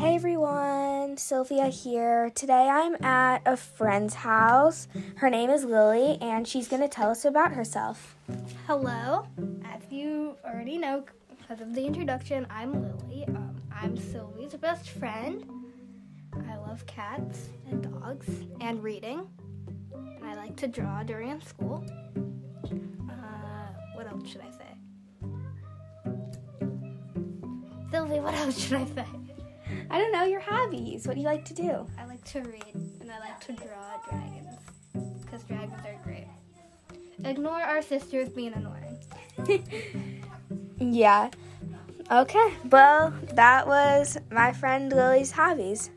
everyone, Sylvia here. Today I'm at a friend's house. Her name is Lily, and she's going to tell us about herself. Hello. As you already know because of the introduction, I'm Lily. Um, I'm Sylvie's best friend. I love cats and dogs and reading. And I like to draw during school. Uh, what else should I say? Sylvie, what else should I say? I don't know your hobbies. What do you like to do? I like to read and I like to draw dragons because dragons are great. Ignore our sisters being annoying. Yeah. Okay. Well, that was my friend Lily's hobbies.